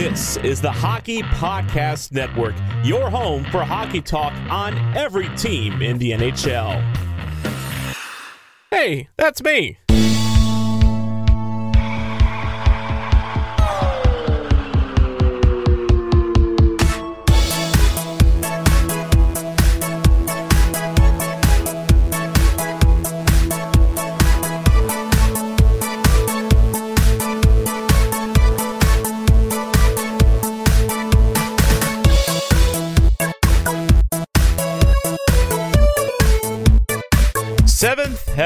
This is the Hockey Podcast Network, your home for hockey talk on every team in the NHL. Hey, that's me.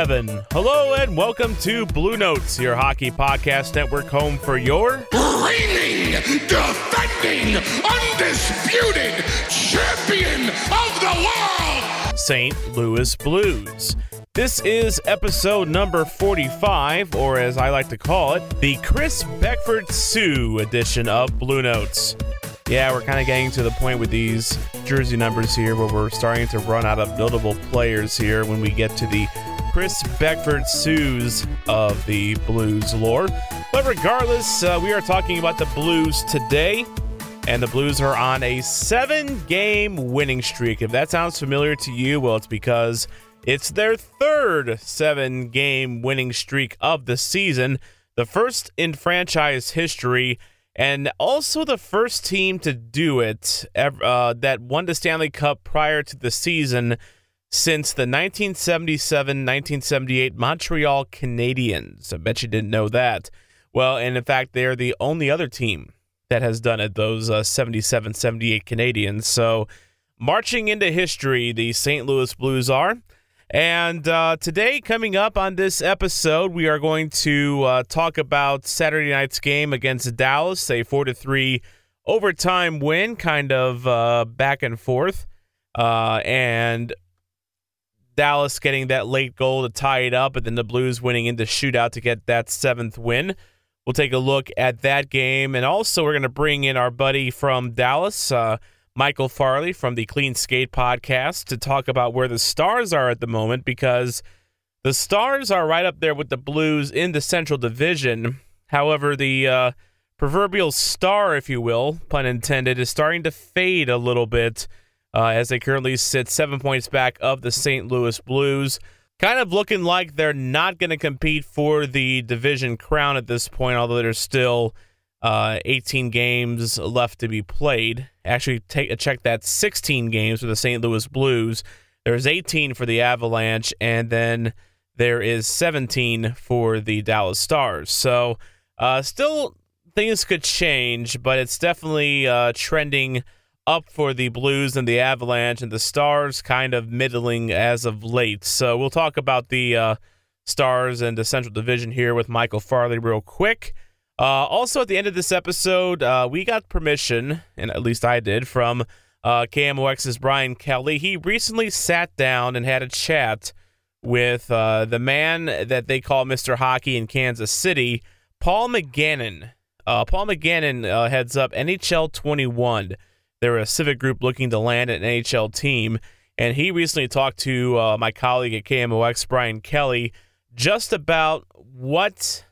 Hello and welcome to Blue Notes, your hockey podcast network home for your reigning, defending, undisputed champion of the world, St. Louis Blues. This is episode number 45, or as I like to call it, the Chris Beckford-Tseu edition of Blue Notes. Yeah, we're kind of getting to the point with these jersey numbers here where we're starting to run out of notable players here when we get to the Chris Beckford-Tseus of the Blues lore. But regardless, uh, we are talking about the Blues today, and the Blues are on a seven game winning streak. If that sounds familiar to you, well, it's because it's their third seven game winning streak of the season, the first in franchise history and also the first team to do it uh, that won the Stanley Cup prior to the season since the 1977-1978 Montreal Canadiens. I bet you didn't know that. Well, and in fact, they're the only other team that has done it, those 77-78 uh, Canadiens. So, marching into history, the St. Louis Blues are. And uh, today, coming up on this episode, we are going to uh, talk about Saturday night's game against Dallas, a four to three overtime win, kind of uh, back and forth, uh, and Dallas getting that late goal to tie it up, and then the Blues winning in the shootout to get that seventh win. We'll take a look at that game, and also we're going to bring in our buddy from Dallas. Uh, Michael Farley from the Clean Skate podcast to talk about where the Stars are at the moment because the Stars are right up there with the Blues in the Central Division. However, the uh, proverbial star, if you will, pun intended, is starting to fade a little bit uh, as they currently sit seven points back of the St. Louis Blues. Kind of looking like they're not going to compete for the division crown at this point, although there's still uh, 18 games left to be played. Actually, take a check that 16 games for the St. Louis Blues. There's 18 for the Avalanche, and then there is 17 for the Dallas Stars. So, uh, still things could change, but it's definitely uh, trending up for the Blues and the Avalanche, and the Stars kind of middling as of late. So, we'll talk about the uh, Stars and the Central Division here with Michael Farley real quick. Uh, also, at the end of this episode, uh, we got permission, and at least I did, from uh, KMOX's Brian Kelly. He recently sat down and had a chat with uh, the man that they call Mr. Hockey in Kansas City, Paul McGannon. Uh, Paul McGannon uh, heads up NHL 21. They're a civic group looking to land an NHL team. And he recently talked to uh, my colleague at KMOX, Brian Kelly, just about what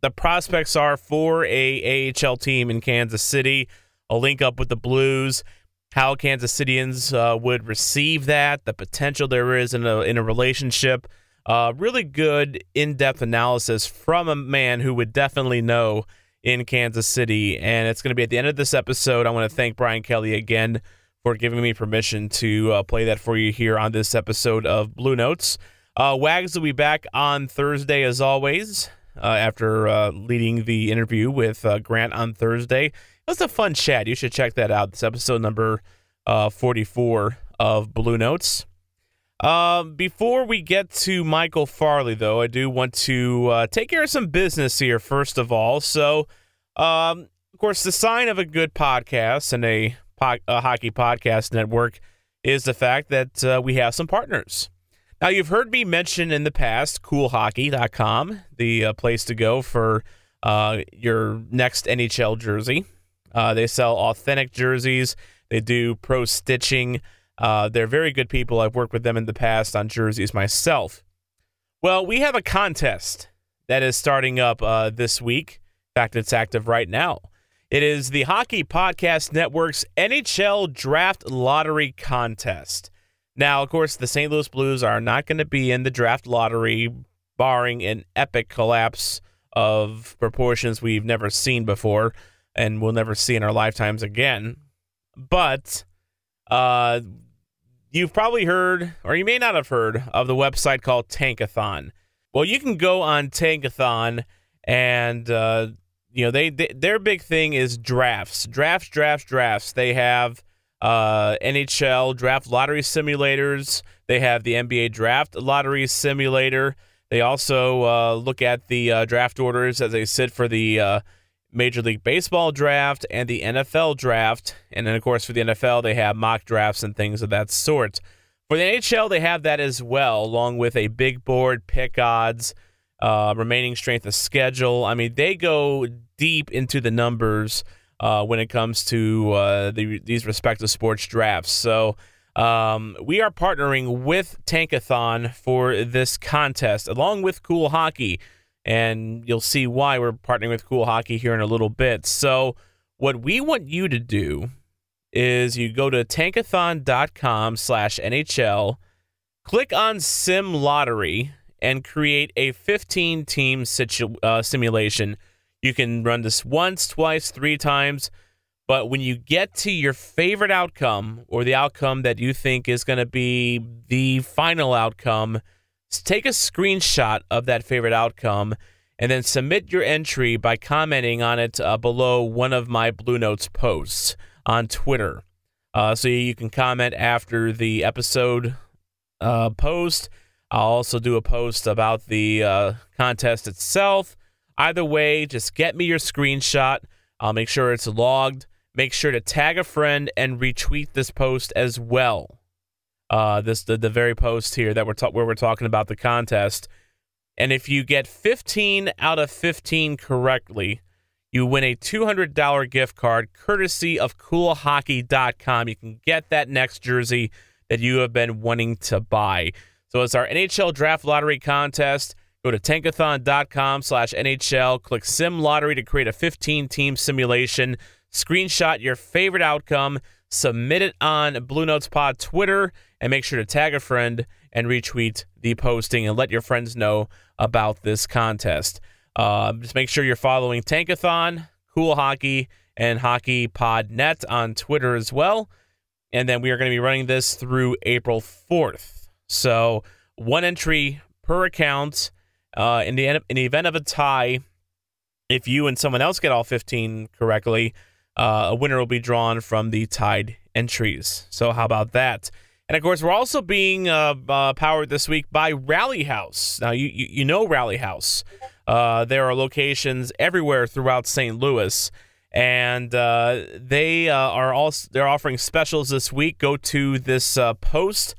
the prospects are for a AHL team in Kansas City, a link up with the Blues, how Kansas Cityans uh, would receive that, the potential there is in a in a relationship. Uh, really good in-depth analysis from a man who would definitely know in Kansas City, and it's going to be at the end of this episode. I want to thank Brian Kelly again for giving me permission to uh, play that for you here on this episode of Blue Notes. Uh, Wags will be back on Thursday as always uh, after uh, leading the interview with uh, Grant on Thursday. It was a fun chat. You should check that out. It's episode number uh, 44 of Blue Notes. Um, before we get to Michael Farley, though, I do want to uh, take care of some business here, first of all. So, um, of course, the sign of a good podcast and a, po- a hockey podcast network is the fact that uh, we have some partners. Now, you've heard me mention in the past coolhockey.com, the uh, place to go for uh, your next NHL jersey. Uh, they sell authentic jerseys, they do pro stitching. Uh, they're very good people. I've worked with them in the past on jerseys myself. Well, we have a contest that is starting up uh, this week. In fact, it's active right now. It is the Hockey Podcast Network's NHL Draft Lottery Contest. Now, of course, the St. Louis Blues are not going to be in the draft lottery, barring an epic collapse of proportions we've never seen before and we'll never see in our lifetimes again. But uh, you've probably heard, or you may not have heard, of the website called Tankathon. Well, you can go on Tankathon and uh, you know they, they, their big thing is drafts, drafts, drafts, drafts. They have uh, NHL draft lottery simulators. They have the NBA draft lottery simulator. They also uh, look at the uh, draft orders as they sit for the uh, Major League Baseball draft and the NFL draft. And then, of course, for the NFL, they have mock drafts and things of that sort. For the NHL, they have that as well, along with a big board, pick odds, uh, remaining strength of schedule. I mean, they go deep into the numbers uh, when it comes to uh, the, these respective sports drafts. So um, we are partnering with Tankathon for this contest, along with Cool Hockey and you'll see why we're partnering with Cool Hockey here in a little bit. So, what we want you to do is you go to tankathon.com slash NHL, click on Sim Lottery, and create a 15 team situ- uh, simulation. You can run this once, twice, three times. But when you get to your favorite outcome or the outcome that you think is going to be the final outcome, take a screenshot of that favorite outcome and then submit your entry by commenting on it uh, below one of my Blue Notes posts on Twitter. Uh, so you can comment after the episode uh, post. I'll also do a post about the uh, contest itself. Either way, just get me your screenshot. I'll make sure it's logged. Make sure to tag a friend and retweet this post as well uh, this the, the very post here that we're ta- where we're talking about the contest. And if you get 15 out of 15 correctly, you win a $200 gift card courtesy of coolhockey.com. You can get that next jersey that you have been wanting to buy. So it's our NHL Draft Lottery contest. Go to tankathon.com slash NHL. Click Sim Lottery to create a 15-team simulation. Screenshot your favorite outcome. Submit it on Blue Notes Pod Twitter and make sure to tag a friend and retweet the posting and let your friends know about this contest. Uh, just make sure you're following Tankathon, Cool Hockey, and Hockey Pod Net on Twitter as well. And then we are going to be running this through April 4th. So one entry per account. Uh, in the in the event of a tie, if you and someone else get all 15 correctly, uh, a winner will be drawn from the tied entries. So how about that? And of course, we're also being uh, uh, powered this week by Rally House. Now, you you, you know Rally House. Uh, there are locations everywhere throughout St. Louis, and uh, they uh, are also they're offering specials this week. Go to this uh, post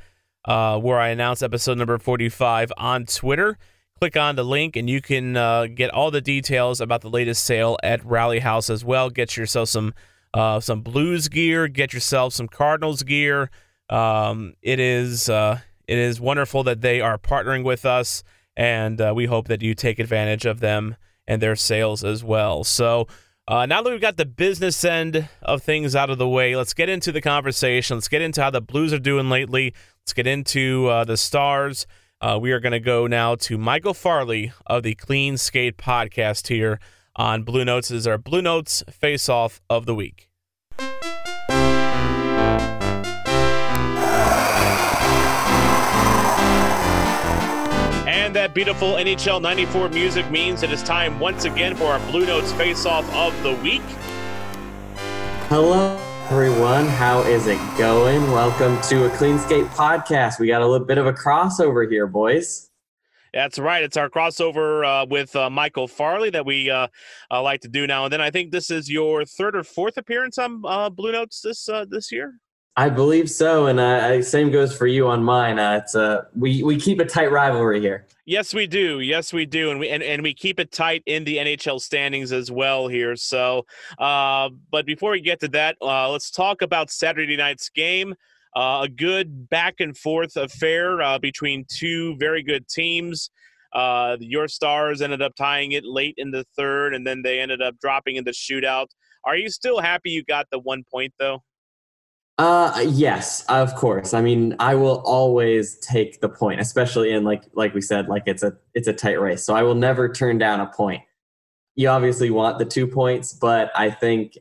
where I announce episode number forty five on Twitter. Click on the link, and you can get all the details about the latest sale at Rally House as well. Get yourself some some Blues gear. Get yourself some Cardinals gear. Um, it is uh, it is wonderful that they are partnering with us, and uh, we hope that you take advantage of them and their sales as well. So. Uh, now that we've got the business end of things out of the way, let's get into the conversation. Let's get into how the Blues are doing lately. Let's get into uh, the stars. Uh, we are going to go now to Michael Farley of the Clean Skate podcast here on Blue Notes. This is our Blue Notes face off of the week. And that beautiful NHL 94 music means it is time once again for our Blue Notes face off of the week. Hello, everyone. How is it going? Welcome to a Clean Skate podcast. We got a little bit of a crossover here, boys. That's right. It's our crossover uh, with uh, Michael Farley that we uh, uh like to do now and then. I think this is your third or fourth appearance on uh, Blue Notes this uh, this year. I believe so, and uh, same goes for you on mine. Uh, it's uh, we we keep a tight rivalry here. Yes, we do. Yes, we do, and we and, and we keep it tight in the NHL standings as well here. So, uh, but before we get to that, uh, let's talk about Saturday night's game. Uh, a good back and forth affair uh, between two very good teams. Uh, your Stars ended up tying it late in the third, and then they ended up dropping in the shootout Are you still happy you got the one point though? Uh, yes, of course. I mean, I will always take the point, especially in like like we said, like it's a it's a tight race. So I will never turn down a point. You obviously want the two points, but I think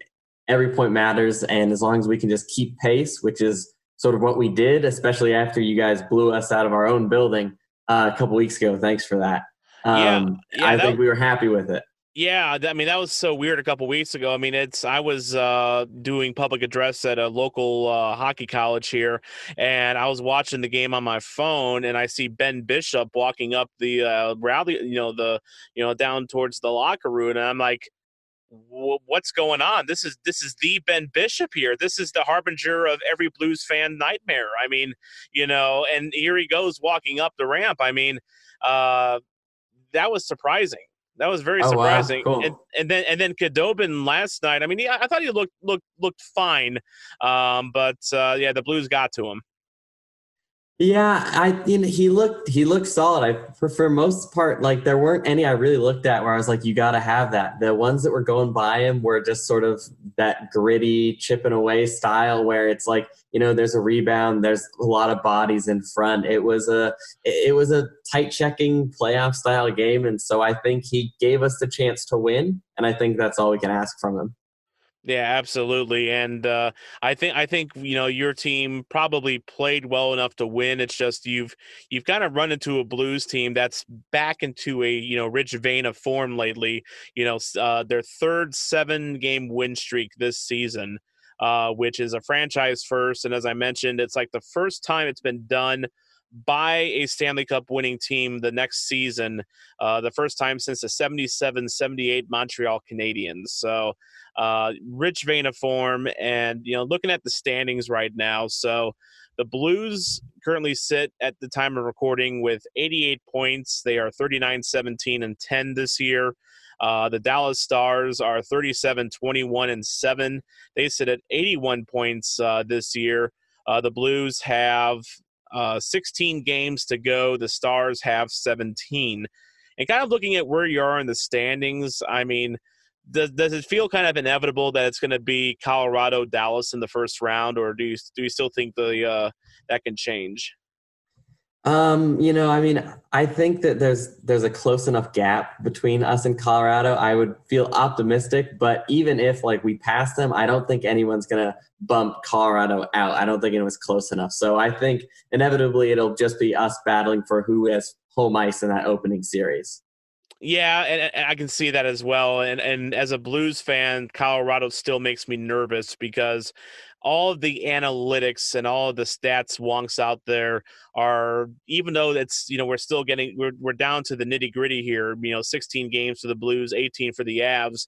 every point matters, and as long as we can just keep pace, which is sort of what we did, especially after you guys blew us out of our own building uh, a couple weeks ago. Thanks for that. Um, yeah, yeah, I that, think we were happy with it. Yeah, I mean that was so weird a couple weeks ago. I mean, it's I was uh, doing public address at a local uh, hockey college here, and I was watching the game on my phone, and I see Ben Bishop walking up the uh, rally, you know, the you know down towards the locker room, and I'm like, what's going on? This is this is the Ben Bishop here. This is the harbinger of every Blues fan nightmare. I mean, you know, and here he goes walking up the ramp. I mean, uh, that was surprising that was very oh, surprising. Wow. Cool. And, and then and then Khudobin last night. I mean, he, I thought he looked looked looked fine, um, but uh, yeah, the Blues got to him. Yeah, I you know he looked he looked solid. I for, for most part like there weren't any I really looked at where I was like you got to have that. The ones that were going by him were just sort of that gritty chipping away style where it's like you know there's a rebound, there's a lot of bodies in front. It was a it was a tight checking playoff style game, and so I think he gave us the chance to win, and I think that's all we can ask from him. Yeah, absolutely. And uh, I think I think you know your team probably played well enough to win. It's just you've you've kind of run into a Blues team that's back into a you know rich vein of form lately. You know, uh, their third seven game win streak this season, uh, which is a franchise first. And as I mentioned, it's like the first time it's been done by a Stanley Cup winning team the next season, uh, the first time since the 77 78 Montreal Canadiens. So, uh, rich vein of form. And, you know, looking at the standings right now, so the Blues currently sit at the time of recording with 88 points. They are 39 17 and 10 this year. Uh, the Dallas Stars are 37 21 and 7. They sit at 81 points uh, this year. Uh, the Blues have uh, 16 games to go. The Stars have 17. And kind of looking at where you are in the standings, I mean, does, does it feel kind of inevitable that it's going to be Colorado, Dallas in the first round, or do you do you still think the uh, that can change? Um, you know, I mean, I think that there's there's a close enough gap between us and Colorado. I would feel optimistic, but even if like we pass them, I don't think anyone's gonna bump Colorado out. I don't think it was close enough. So I think inevitably it'll just be us battling for who has home ice in that opening series. Yeah, and, and, I can see that as well. And and as a Blues fan, Colorado still makes me nervous because all of the analytics and all of the stats wonks out there are even though it's you know we're still getting we're we're down to the nitty gritty here. You know, 16 games for the Blues, 18 for the Avs.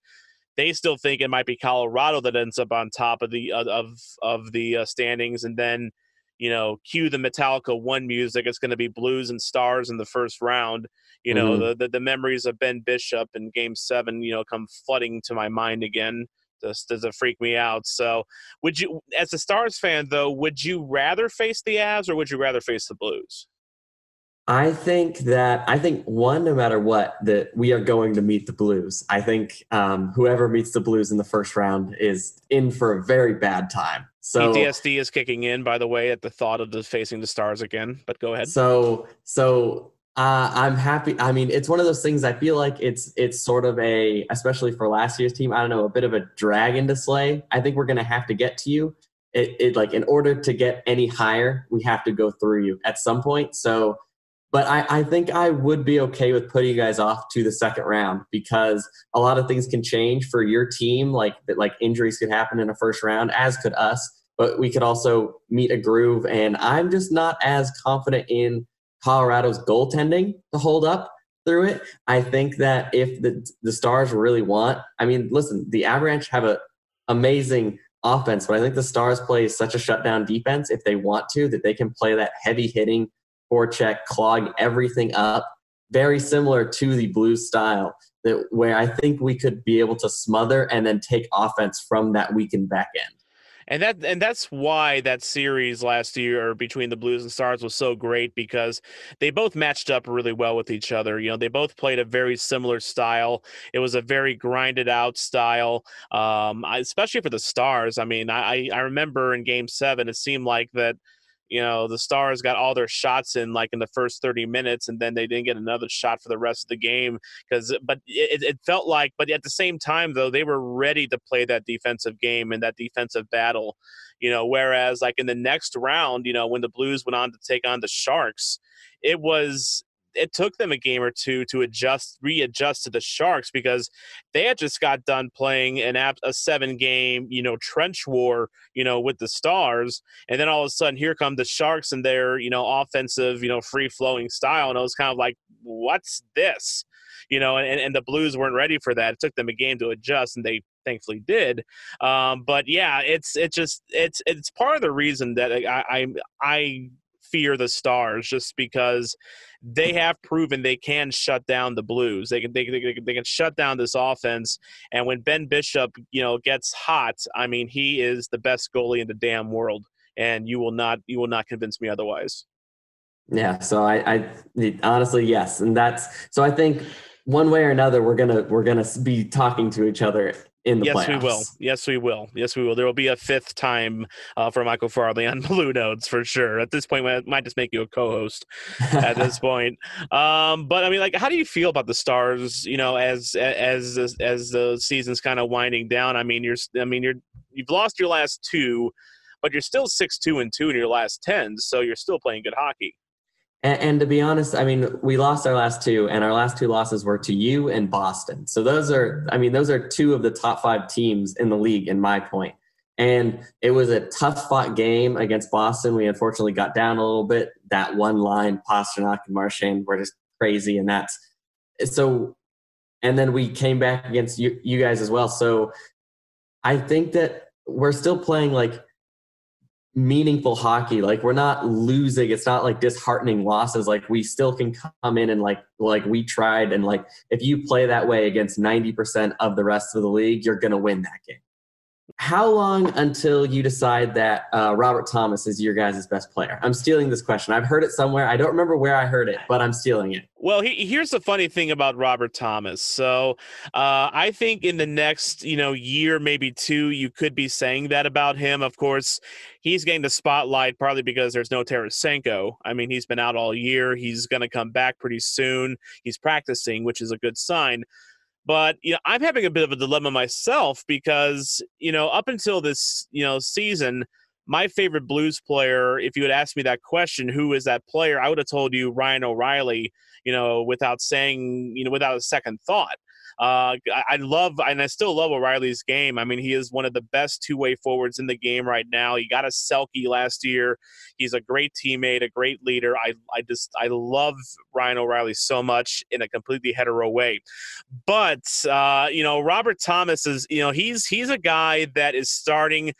They still think it might be Colorado that ends up on top of the of of the uh, standings, and then you know, cue the Metallica one music. It's going to be blues and stars in the first round. You know, mm-hmm. the, the, the memories of Ben Bishop in Game Seven, you know, come flooding to my mind again. Just does it freak me out? So, would you, as a Stars fan, though, would you rather face the Avs or would you rather face the Blues? I think that I think one, no matter what, that we are going to meet the Blues. I think um, whoever meets the Blues in the first round is in for a very bad time. So PTSD is kicking in, by the way, at the thought of the facing the stars again. But go ahead. So, so uh, I'm happy. I mean, it's one of those things. I feel like it's it's sort of a, especially for last year's team. I don't know, a bit of a dragon to slay. I think we're to have to get to you. It, it like in order to get any higher, we have to go through you at some point. So but I, I think I would be okay with putting you guys off to the second round because a lot of things can change for your team. Like that, like injuries could happen in a first round, as could us. But we could also meet a groove, and I'm just not as confident in Colorado's goaltending to hold up through it. I think that if the the Stars really want, I mean, listen, the Avalanche have a amazing offense, but I think the Stars play such a shutdown defense if they want to that they can play that heavy hitting forecheck, clog everything up, very similar to the Blues style. That where I think we could be able to smother and then take offense from that weakened back end. And that and that's why that series last year between the Blues and Stars was so great because they both matched up really well with each other. You know, they both played a very similar style. It was a very grinded out style, um, especially for the Stars. I mean, I I remember in Game Seven, it seemed like that you know the stars got all their shots in like in the first 30 minutes and then they didn't get another shot for the rest of the game because uh, but it, it felt like but at the same time though they were ready to play that defensive game and that defensive battle you know whereas like in the next round you know when the blues went on to take on the sharks it was it took them a game or two to adjust, readjust to the Sharks because they had just got done playing an app, a seven game, you know, trench war, you know, with the Stars, and then all of a sudden here come the Sharks and their, you know, offensive, you know, free flowing style, and it was kind of like, what's this? You know, and, and the Blues weren't ready for that. It took them a game to adjust, and they thankfully did. Um, but yeah, it's it's just it's it's part of the reason that I I, I fear the Stars just because they have proven they can shut down the Blues. They can they, they, they can shut down this offense. And when Ben Bishop, you know, gets hot, I mean, he is the best goalie in the damn world, and you will not you will not convince me otherwise. Yeah. So I, I honestly yes, and that's so I think one way or another we're gonna we're gonna be talking to each other in the yes, playoffs. we will. Yes, we will. Yes, we will. There will be a fifth time uh, for Michael Farley on Blue Notes for sure. At this point, I might just make you a co-host. at this point, um, but I mean, like, how do you feel about the Stars? You know, as as as the season's kind of winding down. I mean, you're. I mean, you're. You've lost your last two, but you're still six two and two in your last ten. So you're still playing good hockey. And, and, to be honest, I mean, we lost our last two, and our last two losses were to you and Boston. So those are, I mean, those are two of the top five teams in the league, in my point. And it was a tough fought game against Boston. We unfortunately got down a little bit. That one line, Pastrnak and Marchand were just crazy, and that's so. And then we came back against you, you guys as well. So I think that we're still playing like meaningful hockey. Like we're not losing. It's not like disheartening losses. Like we still can come in and like like we tried and like if you play that way against 90% of the rest of the league, you're going to win that game. How long until you decide that uh, Robert Thomas is your guys' best player? I'm stealing this question. I've heard it somewhere. I don't remember where I heard it, but I'm stealing it. Well, he, here's the funny thing about Robert Thomas. So, uh, I think in the next, you know, year, maybe two, you could be saying that about him. Of course, he's getting the spotlight partly because there's no Tarasenko. I mean, he's been out all year. He's going to come back pretty soon. He's practicing, which is a good sign. But you know, I'm having a bit of a dilemma myself because you know, up until this you know season, my favorite Blues player, if you had asked me that question, who is that player, I would have told you Ryan O'Reilly. You know, without saying, you know, without a second thought. Uh, I, I love and I still love O'Reilly's game. I mean, he is one of the best two way forwards in the game right now. He got a Selke last year. He's a great teammate, a great leader. I, I just I love Ryan O'Reilly so much in a completely hetero way. But uh, you know, Robert Thomas is you know he's he's a guy that is starting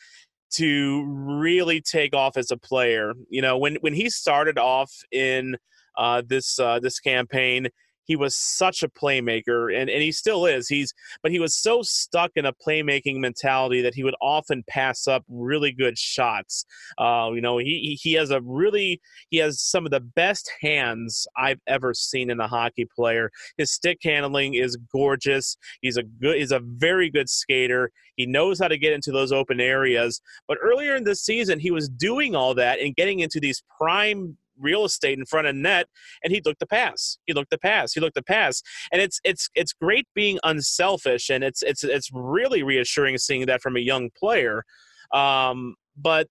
to really take off as a player. You know, when when he started off in uh, this uh, this campaign, he was such a playmaker and, and he still is he's but he was so stuck in a playmaking mentality that he would often pass up really good shots. Uh, you know he he has a really he has some of the best hands i've ever seen in a hockey player. His stick handling is gorgeous. He's a good he's a very good skater. He knows how to get into those open areas. But earlier in the season he was doing all that and getting into these prime real estate in front of net, and he looked the pass. He looked the pass. He looked the pass. And it's it's it's great being unselfish, and it's it's it's really reassuring seeing that from a young player. Um, but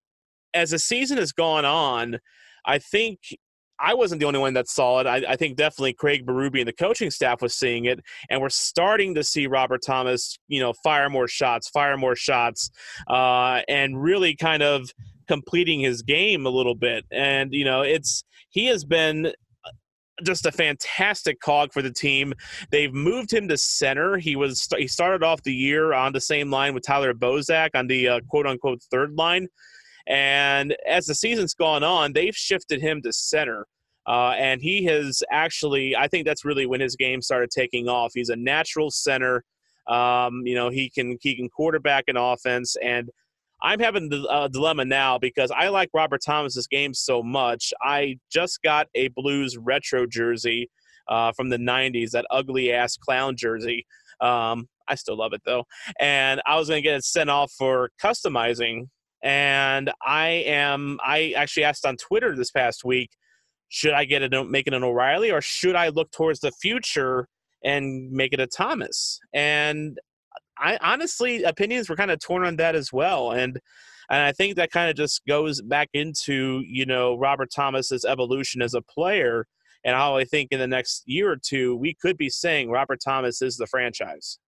as the season has gone on, I think I wasn't the only one that saw it. I, I, think definitely Craig Berube and the coaching staff was seeing it, and we're starting to see Robert Thomas, you know, fire more shots, fire more shots, uh, and really kind of completing his game a little bit. And you know, it's he has been uh, just a fantastic cog for the team. They've moved him to center. He was he started off the year on the same line with Tyler Bozak on the uh, quote unquote third line, and as the season's gone on, they've shifted him to center. Uh, and he has actually, I think that's really when his game started taking off. He's a natural center. Um, you know, he can he can quarterback an offense, and I'm having a uh, dilemma now because I like Robert Thomas's game so much. I just got a Blues retro jersey uh, from the '90s, that ugly ass clown jersey. Um, I still love it though, and I was gonna get it sent off for customizing. And I am. I actually asked on Twitter this past week, should I get it, make it an O'Reilly, or should I look towards the future and make it a Thomas? And I honestly opinions were kind of torn on that as well, and and I think that kind of just goes back into you know Robert Thomas's evolution as a player, and how I think in the next year or two we could be saying Robert Thomas is the franchise.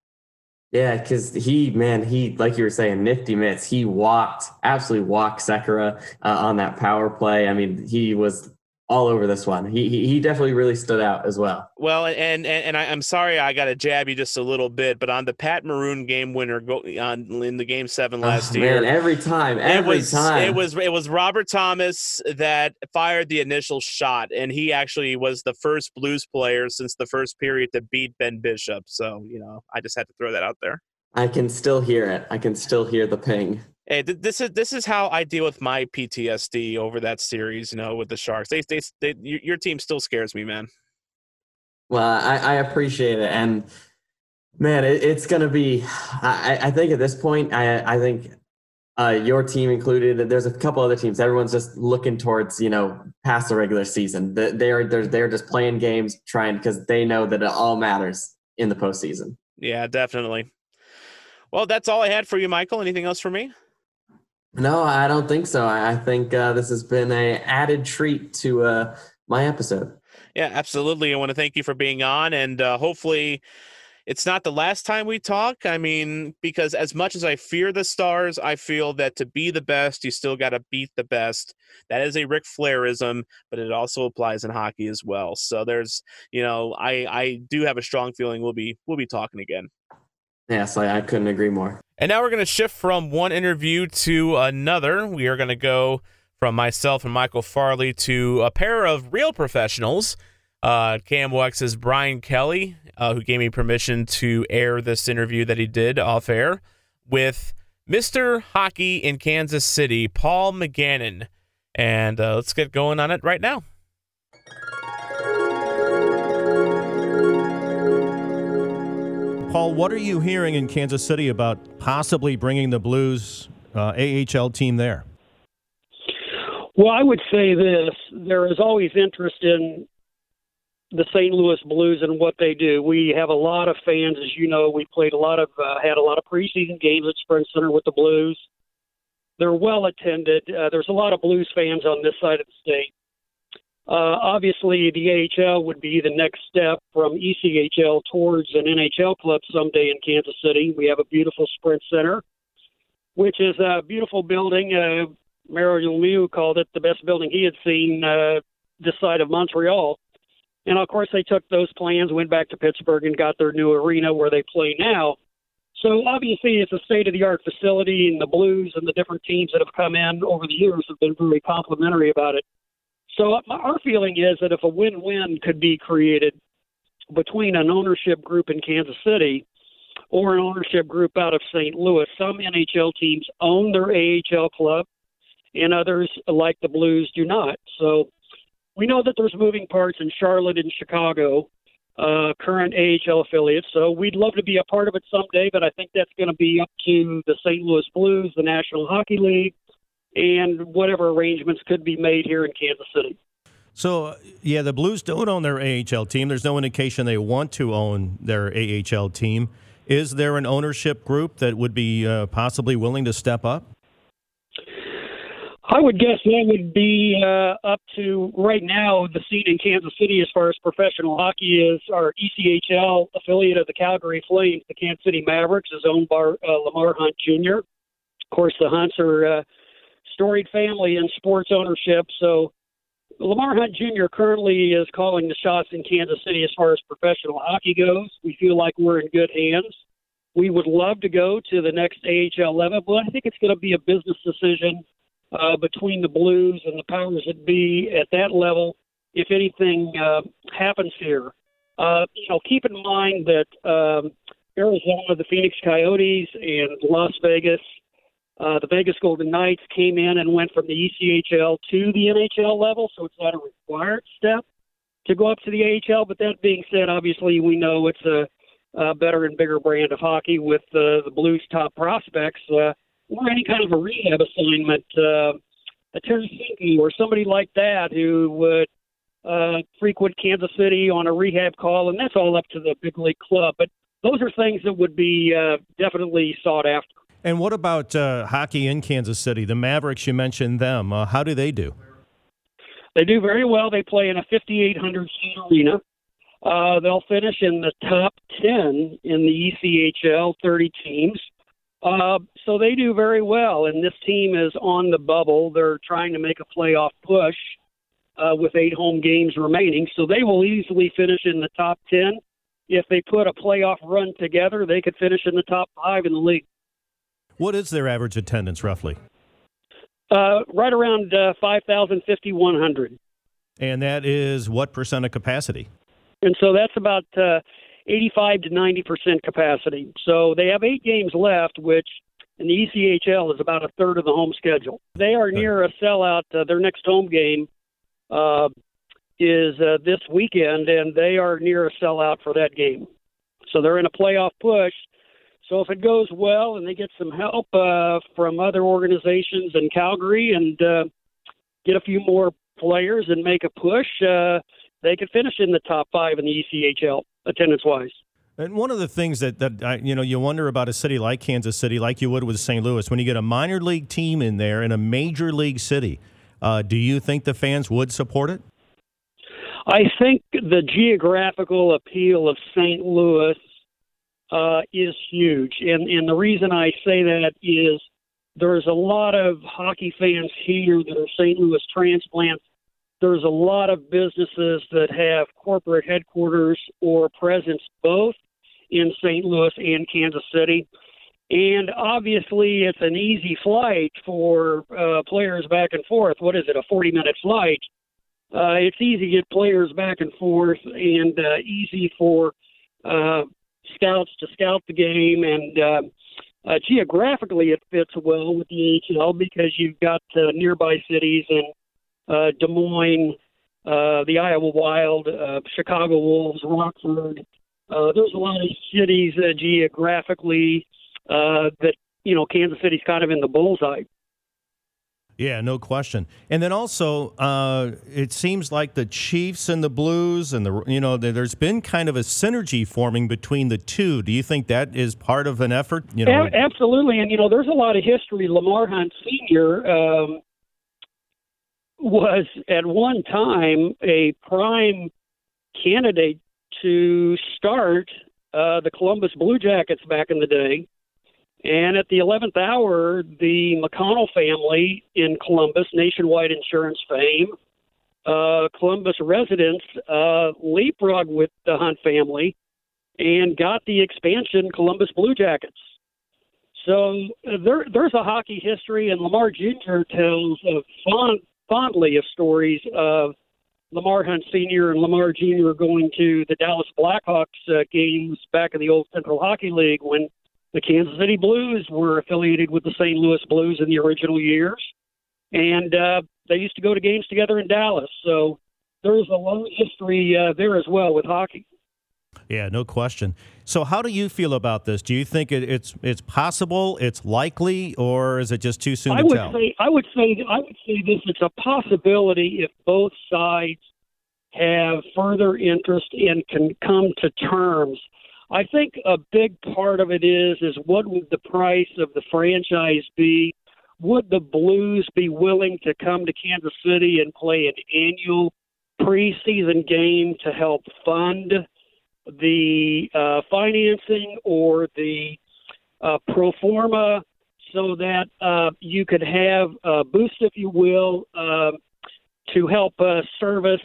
Yeah, because he, man, he, like you were saying, nifty mitts. He walked, absolutely walked Sekera uh, on that power play. I mean, he was all over this one. He, he, he definitely really stood out as well. Well, and and, and I, am sorry I got to jab you just a little bit, but on the Pat Maroon game winner go, on in the game seven ah, last oh, year, man, every time, every it was, time, it was it was Robert Thomas that fired the initial shot, and he actually was the first Blues player since the first period to beat Ben Bishop. So you know, I just had to throw that out there. I can still hear it. I can still hear the ping. Hey, this is this is how I deal with my PTSD over that series. You know, with the Sharks, they, they, they your team still scares me, man. Well, I, I appreciate it, and man, it, it's gonna be. I, I think at this point, I I think uh, your team included. There's a couple other teams. Everyone's just looking towards you know past the regular season. They are they're they're just playing games, trying because they know that it all matters in the postseason. Yeah, definitely. Well, that's all I had for you, Michael. Anything else for me? No, I don't think so. I think uh, this has been a added treat to uh, my episode. Yeah, absolutely. I want to thank you for being on, and uh, hopefully, it's not the last time we talk. I mean, because as much as I fear the stars, I feel that to be the best, you still got to beat the best. That is a Ric Flairism, but it also applies in hockey as well. So there's, you know, I I do have a strong feeling we'll be we'll be talking again. Yes, I, I couldn't agree more. And now we're going to shift from one interview to another. We are going to go from myself and Michael Farley to a pair of real professionals. Uh, KMOX's Brian Kelly, uh, who gave me permission to air this interview that he did off air with Mr. Hockey in Kansas City, Paul McGannon. And uh, let's get going on it right now. Paul, what are you hearing in Kansas City about possibly bringing the Blues uh, AHL team there? Well, I would say this: there is always interest in the St. Louis Blues and what they do. We have a lot of fans, as you know. We played a lot of, uh, had a lot of preseason games at Sprint Center with the Blues. They're well attended. Uh, there's a lot of Blues fans on this side of the state. Uh, obviously, the AHL would be the next step from ECHL towards an NHL club someday in Kansas City. We have a beautiful Sprint Center, which is a beautiful building. Uh, Mario Lemieux called it the best building he had seen uh, this side of Montreal. And of course, they took those plans, went back to Pittsburgh, and got their new arena where they play now. So obviously, it's a state of the art facility, and the Blues and the different teams that have come in over the years have been very complimentary about it. So our feeling is that if a win-win could be created between an ownership group in Kansas City or an ownership group out of St. Louis, some NHL teams own their AHL club, and others, like the Blues, do not. So we know that there's moving parts in Charlotte and Chicago, uh, current AHL affiliates. So we'd love to be a part of it someday, but I think that's going to be up to the St. Louis Blues, the National Hockey League, and whatever arrangements could be made here in Kansas City. So, yeah, the Blues don't own their AHL team. There's no indication they want to own their AHL team. Is there an ownership group that would be uh, possibly willing to step up? I would guess that would be uh, up to right now the scene in Kansas City as far as professional hockey is. Our ECHL affiliate of the Calgary Flames, the Kansas City Mavericks, is owned by uh, Lamar Hunt Jr. Of course, the Hunts are uh, storied family in sports ownership. So Lamar Hunt Jr. currently is calling the shots in Kansas City as far as professional hockey goes. We feel like we're in good hands. We would love to go to the next AHL level, but I think it's going to be a business decision uh, between the Blues and the powers that be at that level. If anything uh, happens here, uh, you know, keep in mind that um, Arizona, the Phoenix Coyotes, and Las Vegas Uh, the Vegas Golden Knights came in and went from the ECHL to the NHL level, so it's not a required step to go up to the AHL. But that being said, obviously we know it's a, a better and bigger brand of hockey with uh, the Blues' top prospects, uh, or any kind of a rehab assignment. Uh, a Tarasenko or somebody like that who would uh, frequent Kansas City on a rehab call, and that's all up to the big league club. But those are things that would be uh, definitely sought after. And what about uh, hockey in Kansas City? The Mavericks, you mentioned them. Uh, how do they do? They do very well. They play in a 5,800 seat arena. Uh, they'll finish in the top 10 in the ECHL, 30 teams. Uh, so they do very well, and this team is on the bubble. They're trying to make a playoff push uh, with eight home games remaining, so they will easily finish in the top 10. If they put a playoff run together, they could finish in the top five in the league. What is their average attendance roughly? Uh, right around uh, 5,000, 5,100. And that is what percent of capacity? And so that's about uh, 85 to 90 percent capacity. So they have eight games left, which in the ECHL is about a third of the home schedule. They are near a sellout. Uh, their next home game uh, is uh, this weekend, and they are near a sellout for that game. So they're in a playoff push. So if it goes well and they get some help uh, from other organizations in Calgary and uh, get a few more players and make a push, uh, they could finish in the top five in the ECHL attendance wise. And one of the things that, that I, you know you wonder about a city like Kansas City, like you would with St. Louis, when you get a minor league team in there in a major league city, uh, do you think the fans would support it? I think the geographical appeal of St. Louis uh, is huge. And, and the reason I say that is there's a lot of hockey fans here that are St. Louis transplants. There's a lot of businesses that have corporate headquarters or presence both in St. Louis and Kansas City. And obviously, it's an easy flight for uh, players back and forth. What is it, a 40 minute flight? Uh, it's easy to get players back and forth and uh, easy for uh, scouts to scout the game, and uh, uh, geographically it fits well with the AHL because you've got uh, nearby cities in uh, Des Moines, uh, the Iowa Wild, uh, Chicago Wolves, Rockford. Uh, there's a lot of cities uh, geographically uh, that you know Kansas City's kind of in the bullseye. Yeah, no question. And then also, uh, it seems like the Chiefs and the Blues, and the you know, there's been kind of a synergy forming between the two. Do you think that is part of an effort? You know, a- absolutely. And you know, there's a lot of history. Lamar Hunt Senior um, was at one time a prime candidate to start uh, the Columbus Blue Jackets back in the day. And at the 11th hour, the McConnell family in Columbus, nationwide insurance fame, uh, Columbus residents uh, leapfrog with the Hunt family and got the expansion Columbus Blue Jackets. So uh, there, there's a hockey history, and Lamar Jr. tells of fond, fondly of stories of Lamar Hunt Sr. and Lamar Jr. going to the Dallas Blackhawks uh, games back in the old Central Hockey League when the Kansas City Blues were affiliated with the St. Louis Blues in the original years, and uh, they used to go to games together in Dallas. So there's a long history uh, there as well with hockey. Yeah, no question. So, how do you feel about this? Do you think it, it's it's possible, it's likely, or is it just too soon I to would tell? say I would say I would say this: it's a possibility if both sides have further interest and can come to terms I think a big part of it is is what would the price of the franchise be? Would the Blues be willing to come to Kansas City and play an annual preseason game to help fund the uh, financing or the uh, pro forma so that uh, you could have a boost, if you will, uh, to help uh, service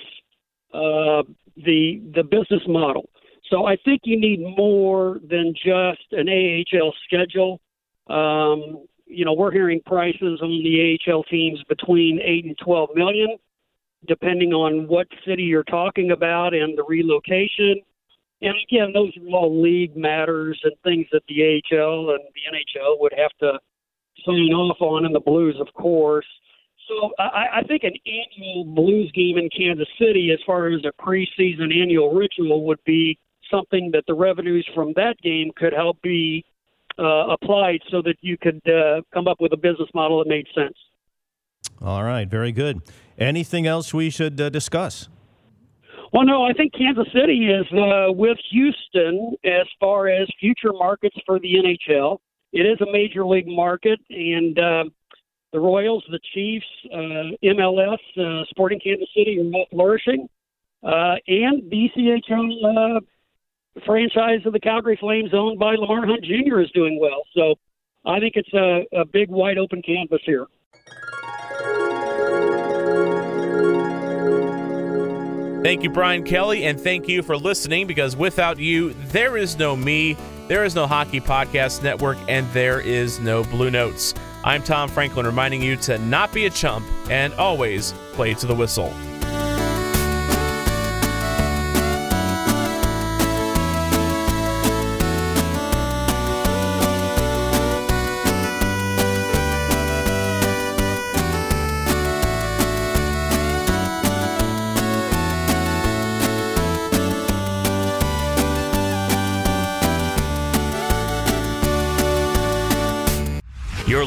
uh, the the business model. So I think you need more than just an AHL schedule. Um, you know, we're hearing prices on the AHL teams between eight and twelve million, depending on what city you're talking about and the relocation. And again, those are all league matters and things that the AHL and the NHL would have to sign off on, and the Blues, of course. So I, I think an annual Blues game in Kansas City, as far as a preseason annual ritual, would be something that the revenues from that game could help be uh, applied so that you could uh, come up with a business model that made sense. All right, very good. Anything else we should uh, discuss? Well, no, I think Kansas City is uh, with Houston as far as future markets for the NHL. It is a major league market, and uh, the Royals, the Chiefs, uh, MLS, uh, Sporting Kansas City are all flourishing, uh, and BCHL franchise of the Calgary Flames, owned by Lamar Hunt Jr., is doing well. So I think it's a, a big, wide open canvas here. Thank you, Brian Kelly, and thank you for listening because without you, there is no me, there is no Hockey Podcast Network, and there is no Bluenotes. I'm Tom Franklin reminding you to not be a chump and always play to the whistle.